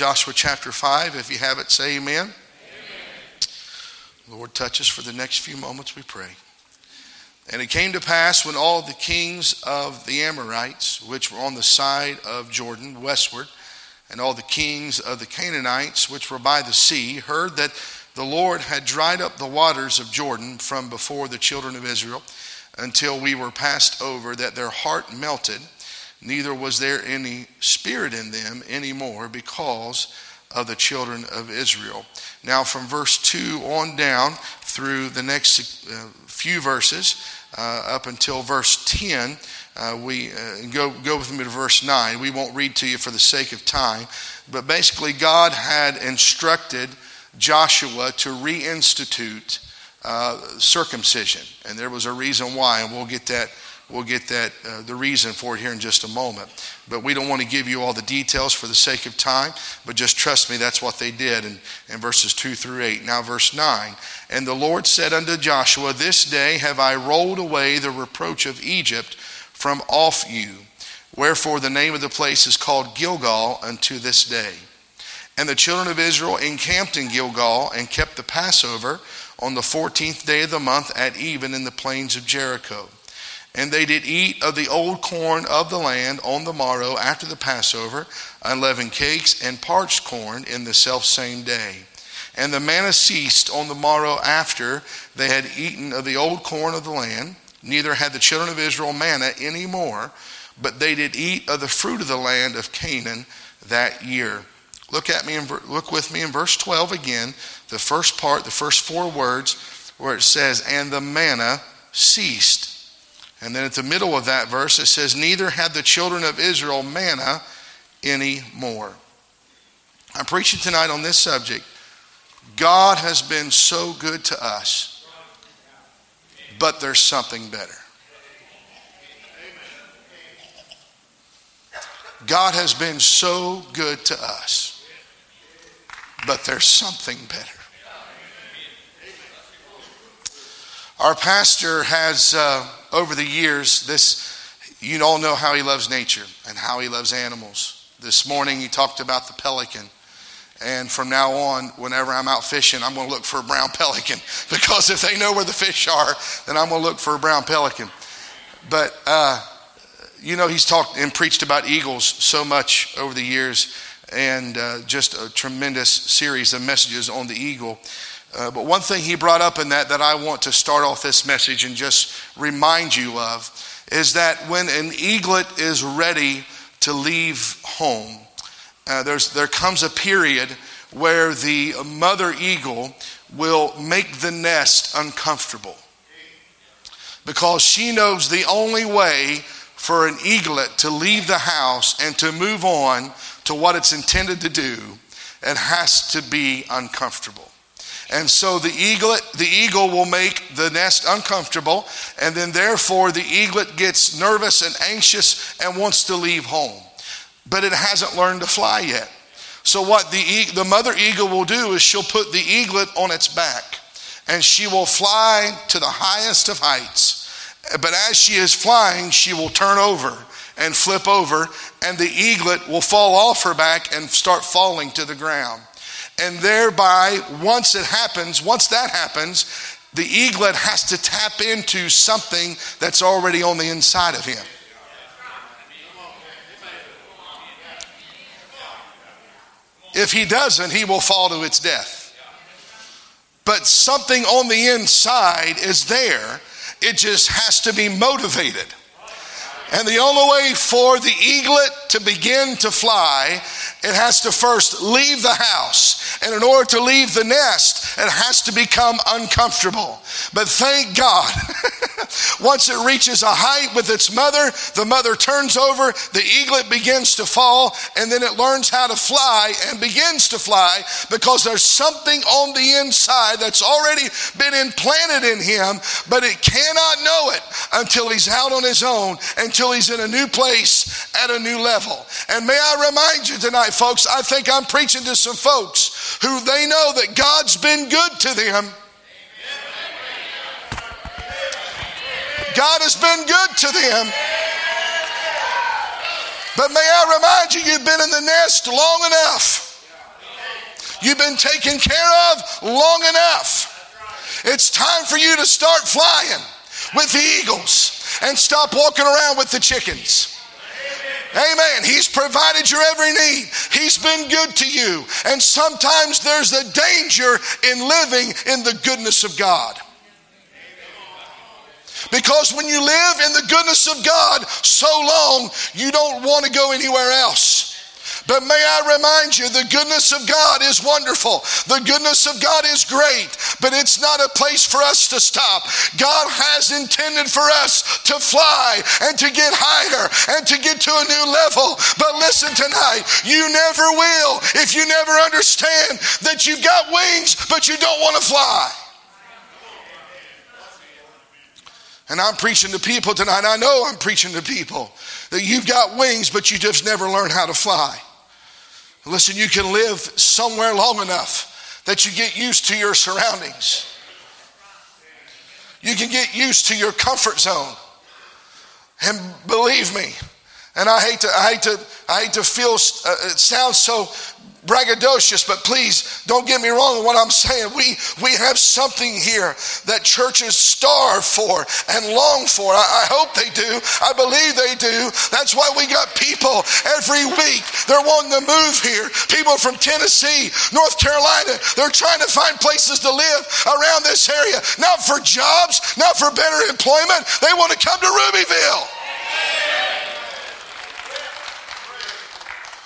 Joshua chapter 5. If you have it, say amen. amen. Lord, touch us for the next few moments, we pray. And it came to pass when all the kings of the Amorites, which were on the side of Jordan westward, and all the kings of the Canaanites, which were by the sea, heard that the Lord had dried up the waters of Jordan from before the children of Israel until we were passed over, that their heart melted, neither was there any spirit in them anymore because of the children of Israel. Now, from verse 2 on down through the next uh, few verses, uh, up until verse 10, uh, we uh, go, go with me to verse 9. We won't read to you for the sake of time, but basically, God had instructed Joshua to reinstitute uh, circumcision, and there was a reason why, and we'll get that We'll get that uh, the reason for it here in just a moment. But we don't want to give you all the details for the sake of time, but just trust me, that's what they did in, in verses 2 through 8. Now, verse 9. And the Lord said unto Joshua, This day have I rolled away the reproach of Egypt from off you. Wherefore the name of the place is called Gilgal unto this day. And the children of Israel encamped in Gilgal and kept the Passover on the fourteenth day of the month at even in the plains of Jericho. And they did eat of the old corn of the land on the morrow after the Passover, unleavened cakes and parched corn in the selfsame day. And the manna ceased on the morrow after they had eaten of the old corn of the land. Neither had the children of Israel manna any more, but they did eat of the fruit of the land of Canaan that year. Look at me and look with me in verse 12 again, the first part, the first four words where it says, "And the manna ceased." And then at the middle of that verse, it says, Neither had the children of Israel manna any more. I'm preaching tonight on this subject. God has been so good to us, but there's something better. God has been so good to us, but there's something better. Our pastor has. Uh, over the years, this you all know how he loves nature and how he loves animals. This morning he talked about the pelican. And from now on, whenever I'm out fishing, I'm going to look for a brown pelican because if they know where the fish are, then I'm going to look for a brown pelican. But, uh, you know, he's talked and preached about eagles so much over the years and uh, just a tremendous series of messages on the eagle. Uh, but one thing he brought up in that that I want to start off this message and just remind you of is that when an eaglet is ready to leave home, uh, there comes a period where the mother eagle will make the nest uncomfortable because she knows the only way for an eaglet to leave the house and to move on to what it's intended to do, it has to be uncomfortable. And so the eaglet, the eagle will make the nest uncomfortable, and then therefore the eaglet gets nervous and anxious and wants to leave home. But it hasn't learned to fly yet. So what the, the mother eagle will do is she'll put the eaglet on its back and she will fly to the highest of heights. But as she is flying, she will turn over and flip over, and the eaglet will fall off her back and start falling to the ground. And thereby, once it happens, once that happens, the eaglet has to tap into something that's already on the inside of him. If he doesn't, he will fall to its death. But something on the inside is there, it just has to be motivated. And the only way for the eaglet to begin to fly, it has to first leave the house. And in order to leave the nest, it has to become uncomfortable. But thank God, once it reaches a height with its mother, the mother turns over, the eaglet begins to fall, and then it learns how to fly and begins to fly because there's something on the inside that's already been implanted in him, but it cannot know it until he's out on his own, until he's in a new place at a new level. And may I remind you tonight, folks, I think I'm preaching to some folks who they know that God's been good to them. God has been good to them. But may I remind you, you've been in the nest long enough You've been taken care of long enough. It's time for you to start flying with the eagles and stop walking around with the chickens. Amen. He's provided your every need. He's been good to you. And sometimes there's a danger in living in the goodness of God. Because when you live in the goodness of God so long, you don't want to go anywhere else. But may I remind you, the goodness of God is wonderful. The goodness of God is great, but it's not a place for us to stop. God has intended for us to fly and to get higher and to get to a new level. But listen tonight, you never will if you never understand that you've got wings, but you don't want to fly. And I'm preaching to people tonight. I know I'm preaching to people that you've got wings, but you just never learn how to fly. Listen, you can live somewhere long enough that you get used to your surroundings. You can get used to your comfort zone. And believe me, and I hate to, I hate to, I hate to feel, uh, it sounds so braggadocious, but please don't get me wrong in what I'm saying. We, we have something here that churches starve for and long for. I, I, hope they do. I believe they do. That's why we got people every week. They're wanting to move here. People from Tennessee, North Carolina, they're trying to find places to live around this area. Not for jobs, not for better employment. They want to come to Rubyville.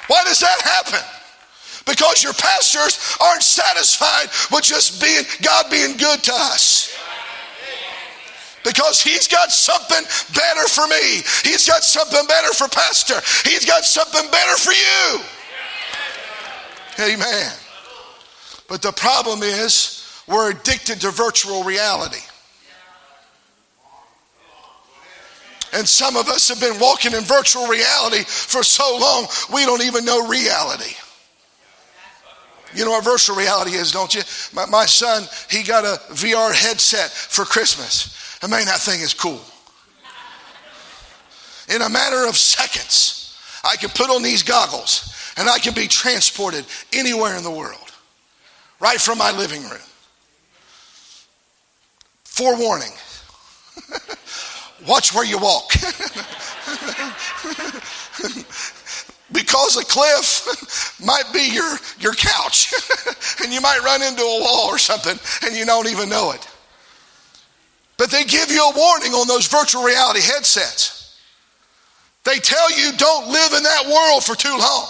Why does that happen? Because your pastors aren't satisfied with just being God being good to us. Because he's got something better for me. He's got something better for Pastor. He's got something better for you. Amen. But the problem is, we're addicted to virtual reality. And some of us have been walking in virtual reality for so long, we don't even know reality. You know what virtual reality is, don't you? My, my son, he got a VR headset for Christmas. And man, that thing is cool. In a matter of seconds, I can put on these goggles and I can be transported anywhere in the world, right from my living room. Forewarning watch where you walk. because a cliff might be your, your couch and you might run into a wall or something and you don't even know it. But they give you a warning on those virtual reality headsets. They tell you don't live in that world for too long.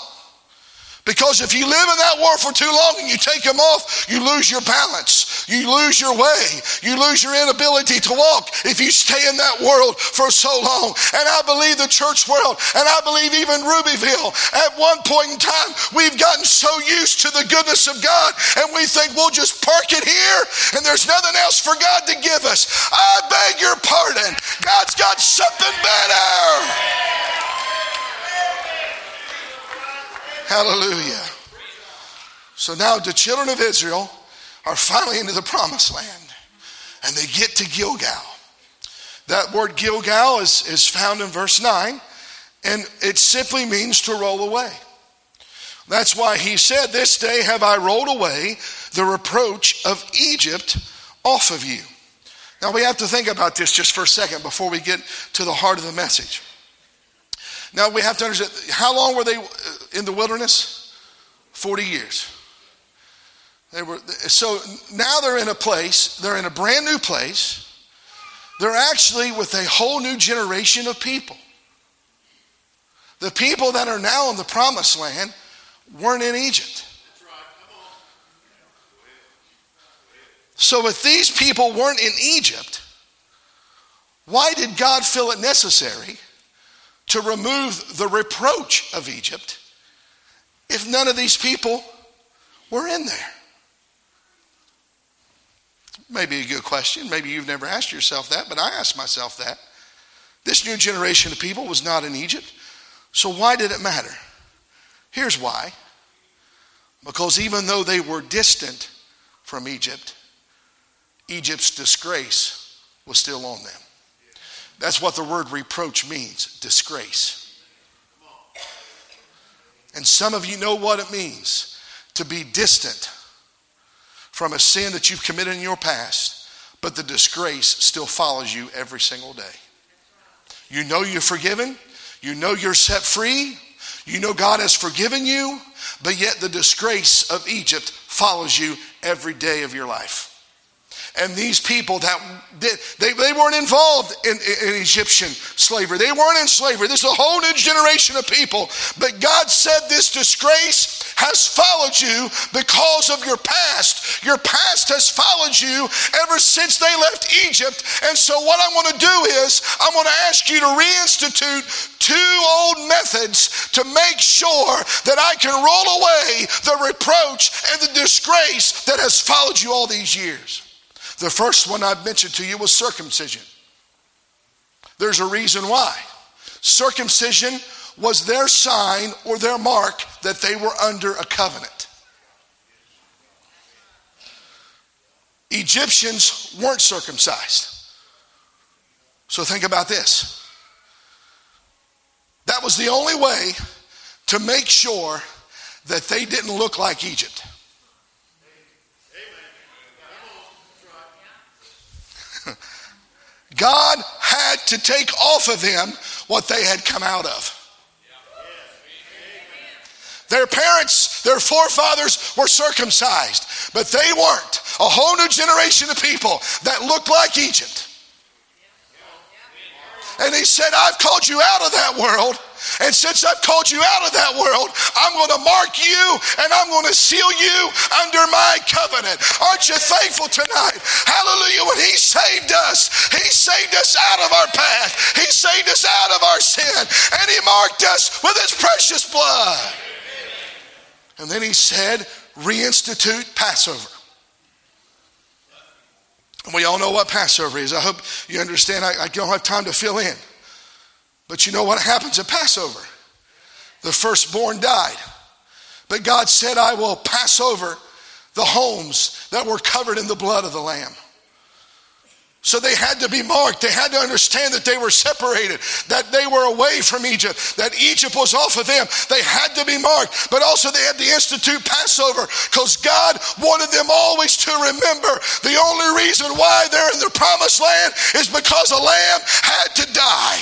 Because if you live in that world for too long and you take them off, you lose your balance. You lose your way. You lose your inability to walk if you stay in that world for so long. And I believe the church world, and I believe even Rubyville, at one point in time, we've gotten so used to the goodness of God and we think we'll just park it here and there's nothing else for God to give us. I beg your pardon. God's got something better. Hallelujah. So now the children of Israel are finally into the promised land and they get to Gilgal. That word Gilgal is, is found in verse 9 and it simply means to roll away. That's why he said, This day have I rolled away the reproach of Egypt off of you. Now we have to think about this just for a second before we get to the heart of the message. Now we have to understand how long were they uh, in the wilderness? 40 years. They were so now they're in a place, they're in a brand new place. They're actually with a whole new generation of people. The people that are now in the promised land weren't in Egypt. So if these people weren't in Egypt, why did God feel it necessary to remove the reproach of Egypt if none of these people were in there? Maybe a good question. Maybe you've never asked yourself that, but I asked myself that. This new generation of people was not in Egypt. So why did it matter? Here's why. Because even though they were distant from Egypt, Egypt's disgrace was still on them. That's what the word reproach means disgrace. And some of you know what it means to be distant from a sin that you've committed in your past, but the disgrace still follows you every single day. You know you're forgiven, you know you're set free, you know God has forgiven you, but yet the disgrace of Egypt follows you every day of your life. And these people that they, they weren't involved in, in, Egyptian slavery. They weren't in slavery. This is a whole new generation of people. But God said this disgrace has followed you because of your past. Your past has followed you ever since they left Egypt. And so, what I'm going to do is, I'm going to ask you to reinstitute two old methods to make sure that I can roll away the reproach and the disgrace that has followed you all these years. The first one I've mentioned to you was circumcision. There's a reason why. Circumcision was their sign or their mark that they were under a covenant. Egyptians weren't circumcised. So think about this. That was the only way to make sure that they didn't look like Egypt. God had to take off of them what they had come out of. Their parents, their forefathers were circumcised, but they weren't. A whole new generation of people that looked like Egypt. And he said, I've called you out of that world and since I've called you out of that world, I'm going to mark you and I'm going to seal you under my covenant. Aren't you thankful tonight? Hallelujah. When He saved us, He saved us out of our past, He saved us out of our sin, and He marked us with His precious blood. And then He said, reinstitute Passover. And we all know what Passover is. I hope you understand. I, I don't have time to fill in. But you know what happens at Passover? The firstborn died. But God said, I will pass over the homes that were covered in the blood of the Lamb. So they had to be marked. They had to understand that they were separated, that they were away from Egypt, that Egypt was off of them. They had to be marked, but also they had to institute Passover because God wanted them always to remember the only reason why they're in the promised land is because a lamb had to die.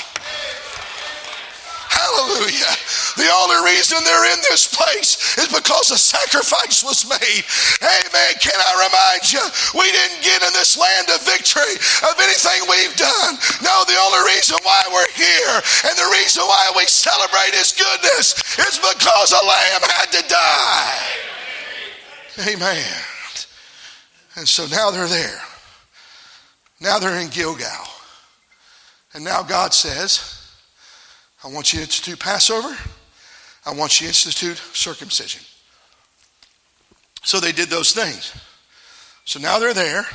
Hallelujah. The only reason they're in this place is because a sacrifice was made. Amen. Can I remind you, we didn't get in this land of victory of anything we've done. No, the only reason why we're here and the reason why we celebrate his goodness is because a lamb had to die. Amen. And so now they're there. Now they're in Gilgal. And now God says, I want you to institute Passover. I want you to institute circumcision. So they did those things. So now they're there.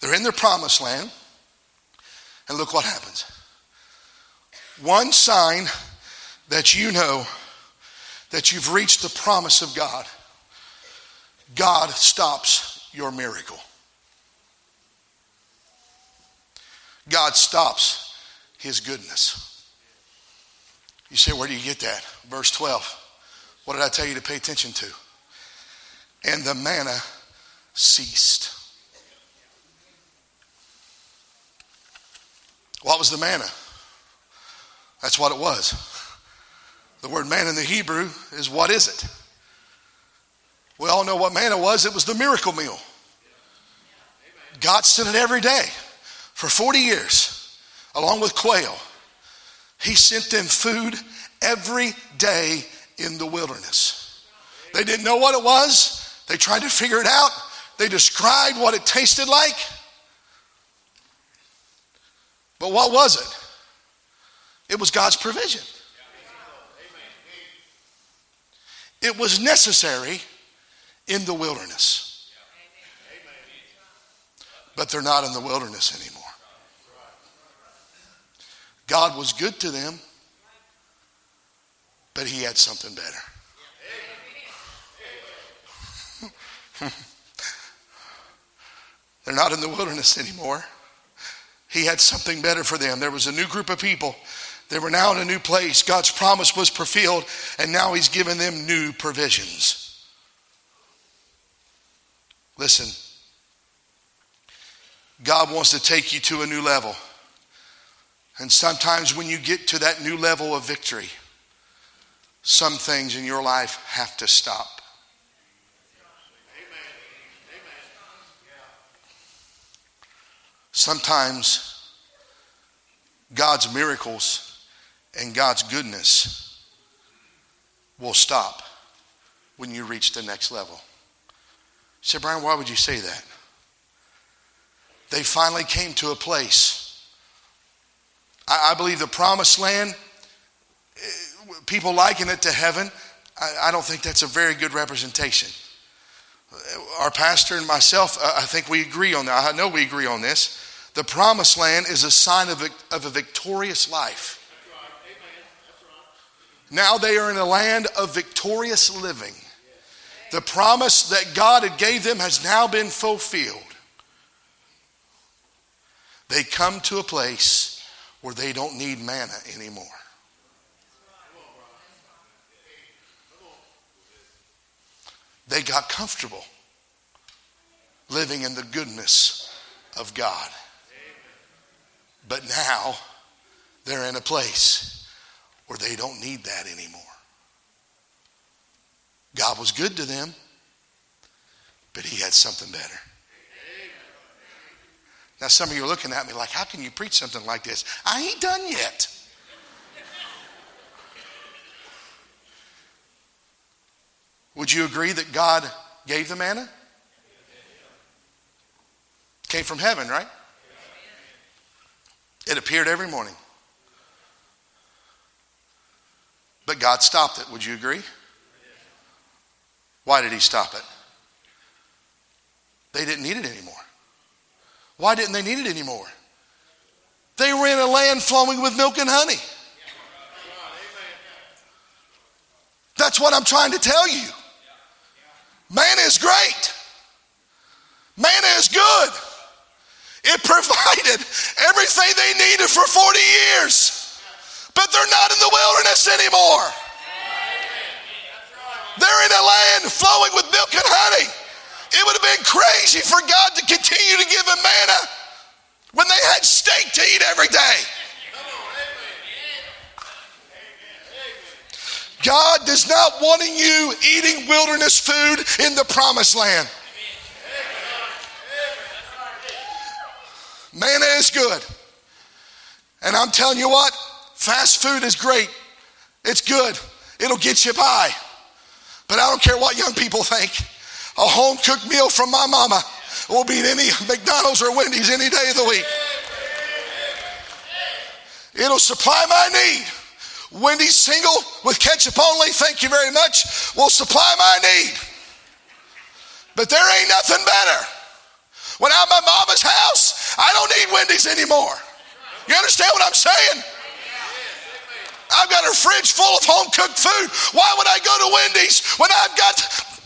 They're in their promised land. And look what happens. One sign that you know that you've reached the promise of God, God stops your miracle. God stops his goodness. You say, where do you get that? Verse 12. What did I tell you to pay attention to? And the manna ceased. What was the manna? That's what it was. The word manna in the Hebrew is what is it? We all know what manna was. It was the miracle meal. God sent it every day for 40 years, along with quail. He sent them food every day in the wilderness. They didn't know what it was, they tried to figure it out. They described what it tasted like. But what was it? It was God's provision. It was necessary in the wilderness. But they're not in the wilderness anymore. God was good to them, but He had something better. They're not in the wilderness anymore. He had something better for them. There was a new group of people. They were now in a new place. God's promise was fulfilled, and now He's given them new provisions. Listen, God wants to take you to a new level. And sometimes when you get to that new level of victory, some things in your life have to stop. Sometimes God's miracles and God's goodness will stop when you reach the next level. You say, Brian, why would you say that? They finally came to a place I, I believe the promised land, eh, people liken it to heaven. I, I don't think that's a very good representation. Our pastor and myself, I think we agree on that. I know we agree on this. The promised land is a sign of a, of a victorious life. Now they are in a land of victorious living. The promise that God had gave them has now been fulfilled. They come to a place where they don't need manna anymore. They got comfortable living in the goodness of God. But now they're in a place where they don't need that anymore. God was good to them, but He had something better. Now, some of you are looking at me like, how can you preach something like this? I ain't done yet. Would you agree that God gave the manna? Came from heaven, right? It appeared every morning. But God stopped it. Would you agree? Why did He stop it? They didn't need it anymore. Why didn't they need it anymore? They were in a land flowing with milk and honey. That's what I'm trying to tell you. Man is great. Manna is good. It provided everything they needed for 40 years. But they're not in the wilderness anymore. They're in a land flowing with milk and honey. It would have been crazy for God to continue to give them manna when they had steak to eat every day. God does not want you eating wilderness food in the promised land. Manna is good. And I'm telling you what, fast food is great. It's good. It'll get you by. But I don't care what young people think. A home cooked meal from my mama will beat any McDonald's or Wendy's any day of the week. It'll supply my need. Wendy's single with ketchup only, thank you very much, will supply my need. But there ain't nothing better. When I'm at my mama's house, I don't need Wendy's anymore. You understand what I'm saying? I've got a fridge full of home cooked food. Why would I go to Wendy's when I've got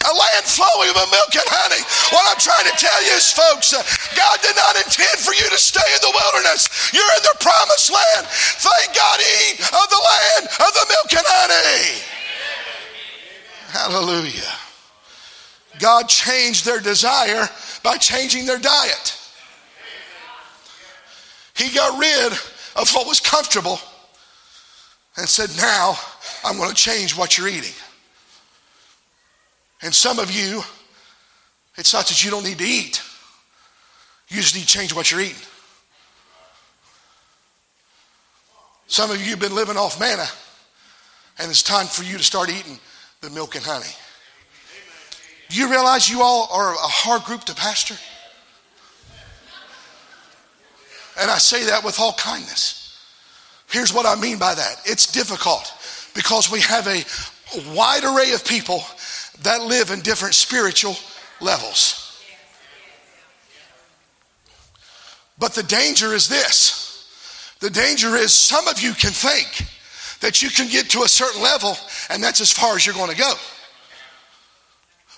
a land flowing with milk and honey. What I'm trying to tell you is, folks, uh, God did not intend for you to stay in the wilderness. You're in the promised land. Thank God, eat of the land of the milk and honey. Hallelujah. God changed their desire by changing their diet. He got rid of what was comfortable and said, Now I'm going to change what you're eating. And some of you, it's not that you don't need to eat, you just need to change what you're eating. Some of you have been living off manna, and it's time for you to start eating the milk and honey. Do you realize you all are a hard group to pastor? And I say that with all kindness. Here's what I mean by that it's difficult because we have a wide array of people that live in different spiritual levels. But the danger is this the danger is some of you can think that you can get to a certain level and that's as far as you're going to go.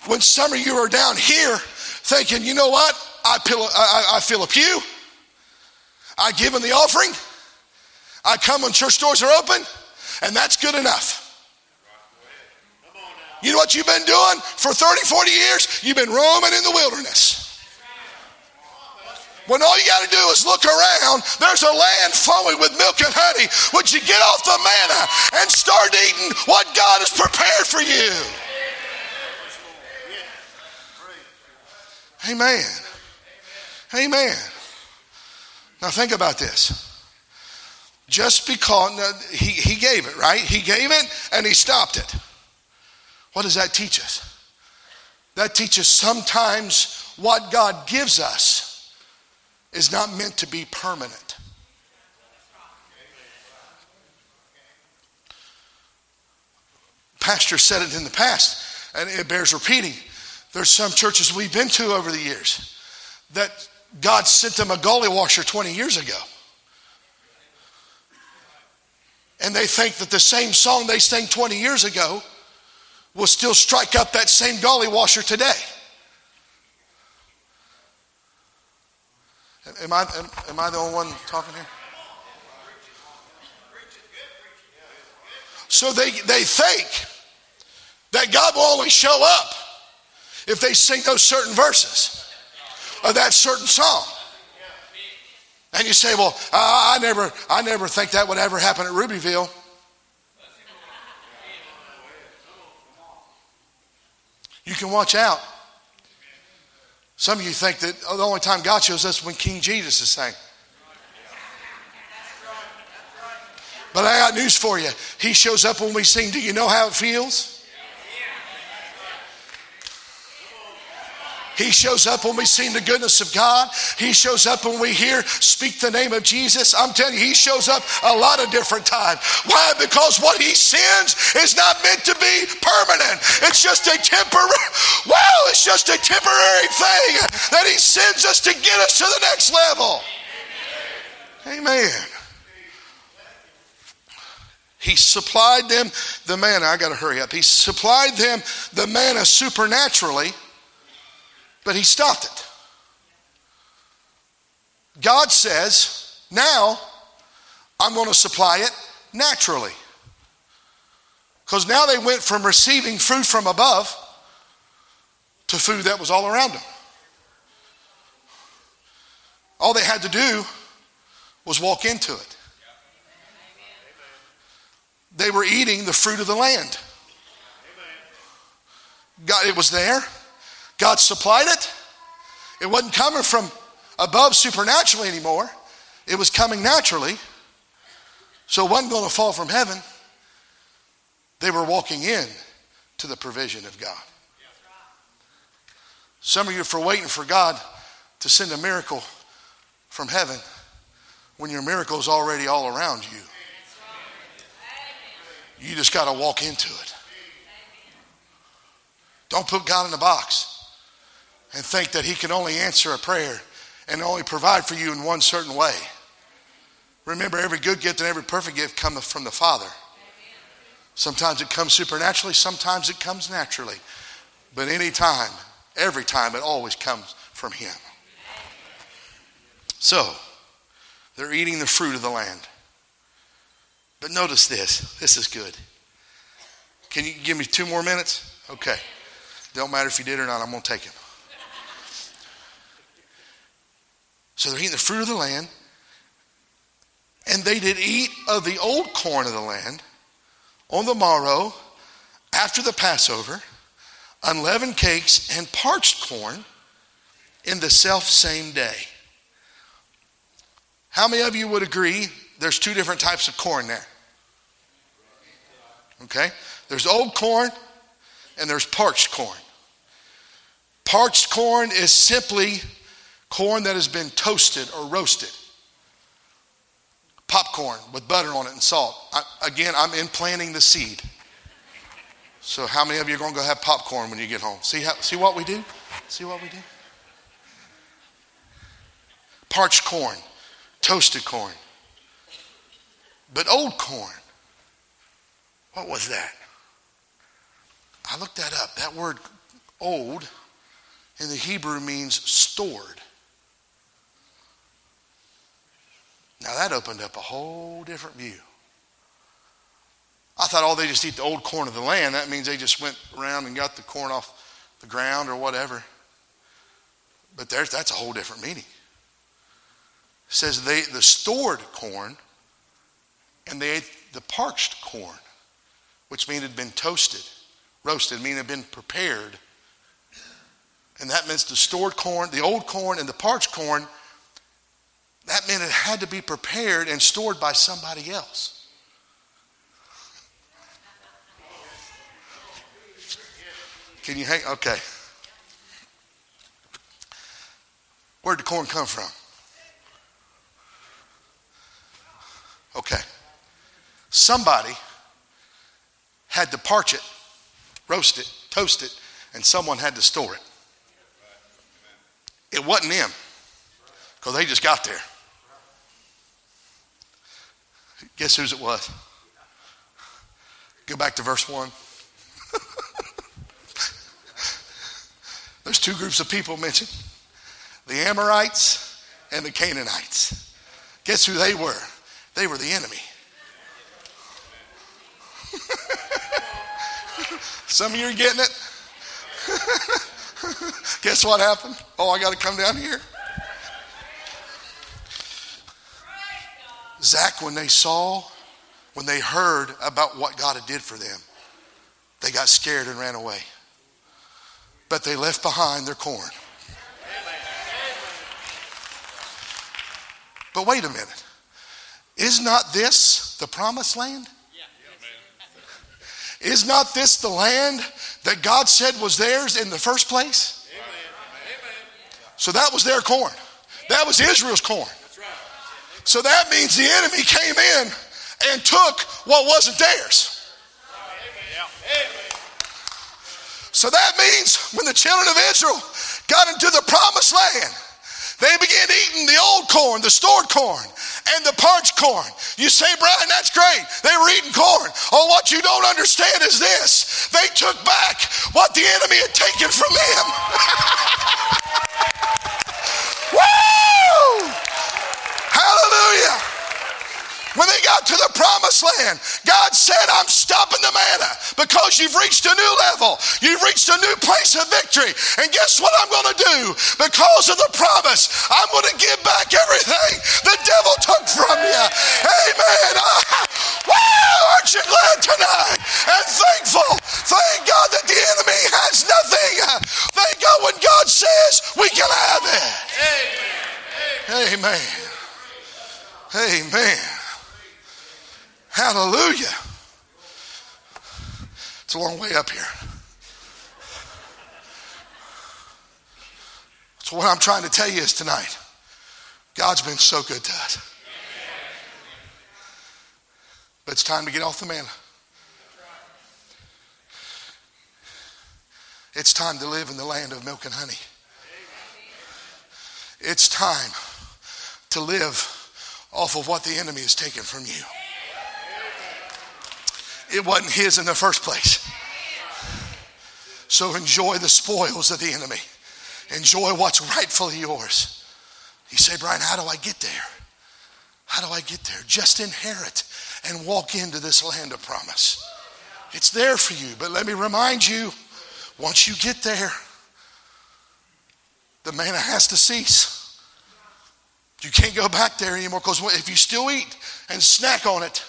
When some of you are down here thinking, you know what? I, fill, I, I fill a pew, I give in the offering, I come when church doors are open, and that's good enough. You know what you've been doing for 30, 40 years? You've been roaming in the wilderness. When all you got to do is look around, there's a land flowing with milk and honey. Would you get off the manna and start eating what God has prepared for you? Amen. Amen. Now think about this. Just because he, he gave it, right? He gave it and he stopped it. What does that teach us? That teaches sometimes what God gives us is not meant to be permanent. Pastor said it in the past, and it bears repeating. There's some churches we've been to over the years that God sent them a gully washer 20 years ago. And they think that the same song they sang 20 years ago will still strike up that same gully washer today. Am I, am, am I the only one talking here? So they, they think that God will only show up if they sing those certain verses of that certain song. And you say, well, I, I never, I never think that would ever happen at Rubyville. You can watch out. Some of you think that the only time God shows us when King Jesus is saying. But I got news for you. He shows up when we sing, Do you know how it feels? He shows up when we sing the goodness of God. He shows up when we hear speak the name of Jesus. I'm telling you, he shows up a lot of different times. Why? Because what he sends is not meant to be permanent. It's just a temporary, well, it's just a temporary thing that he sends us to get us to the next level. Amen. He supplied them the manna. I got to hurry up. He supplied them the manna supernaturally but he stopped it. God says, now I'm going to supply it naturally. Because now they went from receiving food from above to food that was all around them. All they had to do was walk into it. They were eating the fruit of the land. God, it was there. God supplied it. It wasn't coming from above supernaturally anymore, it was coming naturally. So it wasn't going to fall from heaven. They were walking in to the provision of God. Some of you are waiting for God to send a miracle from heaven when your miracle is already all around you. You just got to walk into it. Don't put God in a box and think that He can only answer a prayer and only provide for you in one certain way. Remember, every good gift and every perfect gift cometh from the Father. Sometimes it comes supernaturally, sometimes it comes naturally. But any time, every time, it always comes from Him. So, they're eating the fruit of the land. But notice this this is good. Can you give me two more minutes? Okay. Don't matter if you did or not, I'm going to take it. So they're eating the fruit of the land. And they did eat of the old corn of the land on the morrow after the Passover, unleavened cakes and parched corn in the self same day. How many of you would agree there's two different types of corn there? Okay? There's old corn and there's parched corn. Parched corn is simply corn that has been toasted or roasted, popcorn with butter on it and salt. I, again, I'm implanting the seed. So, how many of you are going to go have popcorn when you get home? See, how, see what we do? See what we do? Parched corn, toasted corn. But old corn, what was that? I looked that up. That word old in the Hebrew means stored. Now that opened up a whole different view. I thought, oh, they just eat the old corn of the land. That means they just went around and got the corn off the ground or whatever. But there's, that's a whole different meaning. It says they the stored corn and they ate the parched corn, which means it had been toasted, roasted, meaning it had been prepared. And that means the stored corn, the old corn, and the parched corn, that meant it had to be prepared and stored by somebody else. Can you hang? Okay. Where'd the corn come from? Okay. Somebody had to parch it, roast it, toast it, and someone had to store it. It wasn't them because they just got there. Guess whose it was? Go back to verse 1. There's two groups of people mentioned the Amorites and the Canaanites. Guess who they were? They were the enemy. Some of you are getting it. Guess what happened? Oh, I got to come down here. Zach, when they saw, when they heard about what God had did for them, they got scared and ran away. But they left behind their corn. But wait a minute. Is not this the promised land? Is not this the land that God said was theirs in the first place? So that was their corn. That was Israel's corn. So that means the enemy came in and took what wasn't theirs. So that means when the children of Israel got into the promised land, they began eating the old corn, the stored corn, and the parched corn. You say, Brian, that's great. They were eating corn. Oh, what you don't understand is this they took back what the enemy had taken from them. Woo! Hallelujah. When they got to the promised land, God said, I'm stopping the manna because you've reached a new level. You've reached a new place of victory. And guess what I'm going to do? Because of the promise, I'm going to give back everything the devil took from you. Amen. Ah, woo, aren't you glad tonight? And thankful. Thank God that the enemy has nothing. Thank God when God says we can have it. Amen. Amen. Amen. Hallelujah. It's a long way up here. So, what I'm trying to tell you is tonight, God's been so good to us. But it's time to get off the manna. It's time to live in the land of milk and honey. It's time to live off of what the enemy has taken from you it wasn't his in the first place. So enjoy the spoils of the enemy. Enjoy what's rightfully yours. You say, Brian, how do I get there? How do I get there? Just inherit and walk into this land of promise. It's there for you, but let me remind you once you get there, the manna has to cease. You can't go back there anymore because if you still eat and snack on it,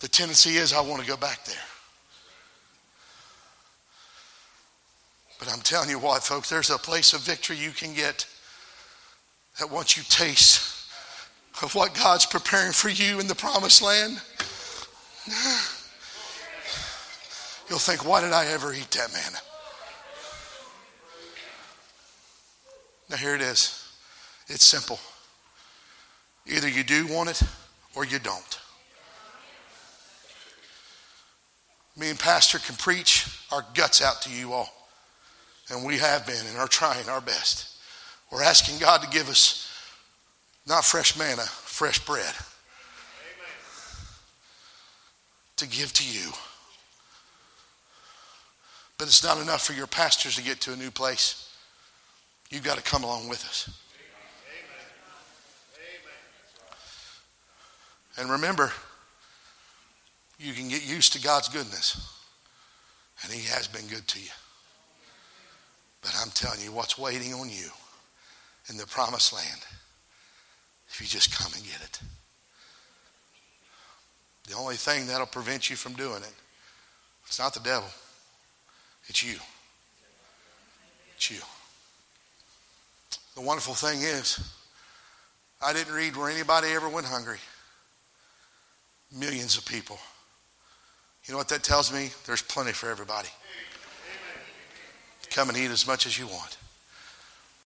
the tendency is I want to go back there. But I'm telling you what, folks, there's a place of victory you can get that once you taste of what God's preparing for you in the promised land, you'll think, why did I ever eat that manna? Now, here it is. It's simple. Either you do want it or you don't. Me and Pastor can preach our guts out to you all. And we have been and are trying our best. We're asking God to give us not fresh manna, fresh bread Amen. to give to you. But it's not enough for your pastors to get to a new place. You've got to come along with us. Amen. And remember, you can get used to God's goodness. And He has been good to you. But I'm telling you, what's waiting on you in the promised land if you just come and get it. The only thing that'll prevent you from doing it, it's not the devil, it's you. It's you. The wonderful thing is, I didn't read where anybody ever went hungry. Millions of people. You know what that tells me? There's plenty for everybody. Come and eat as much as you want.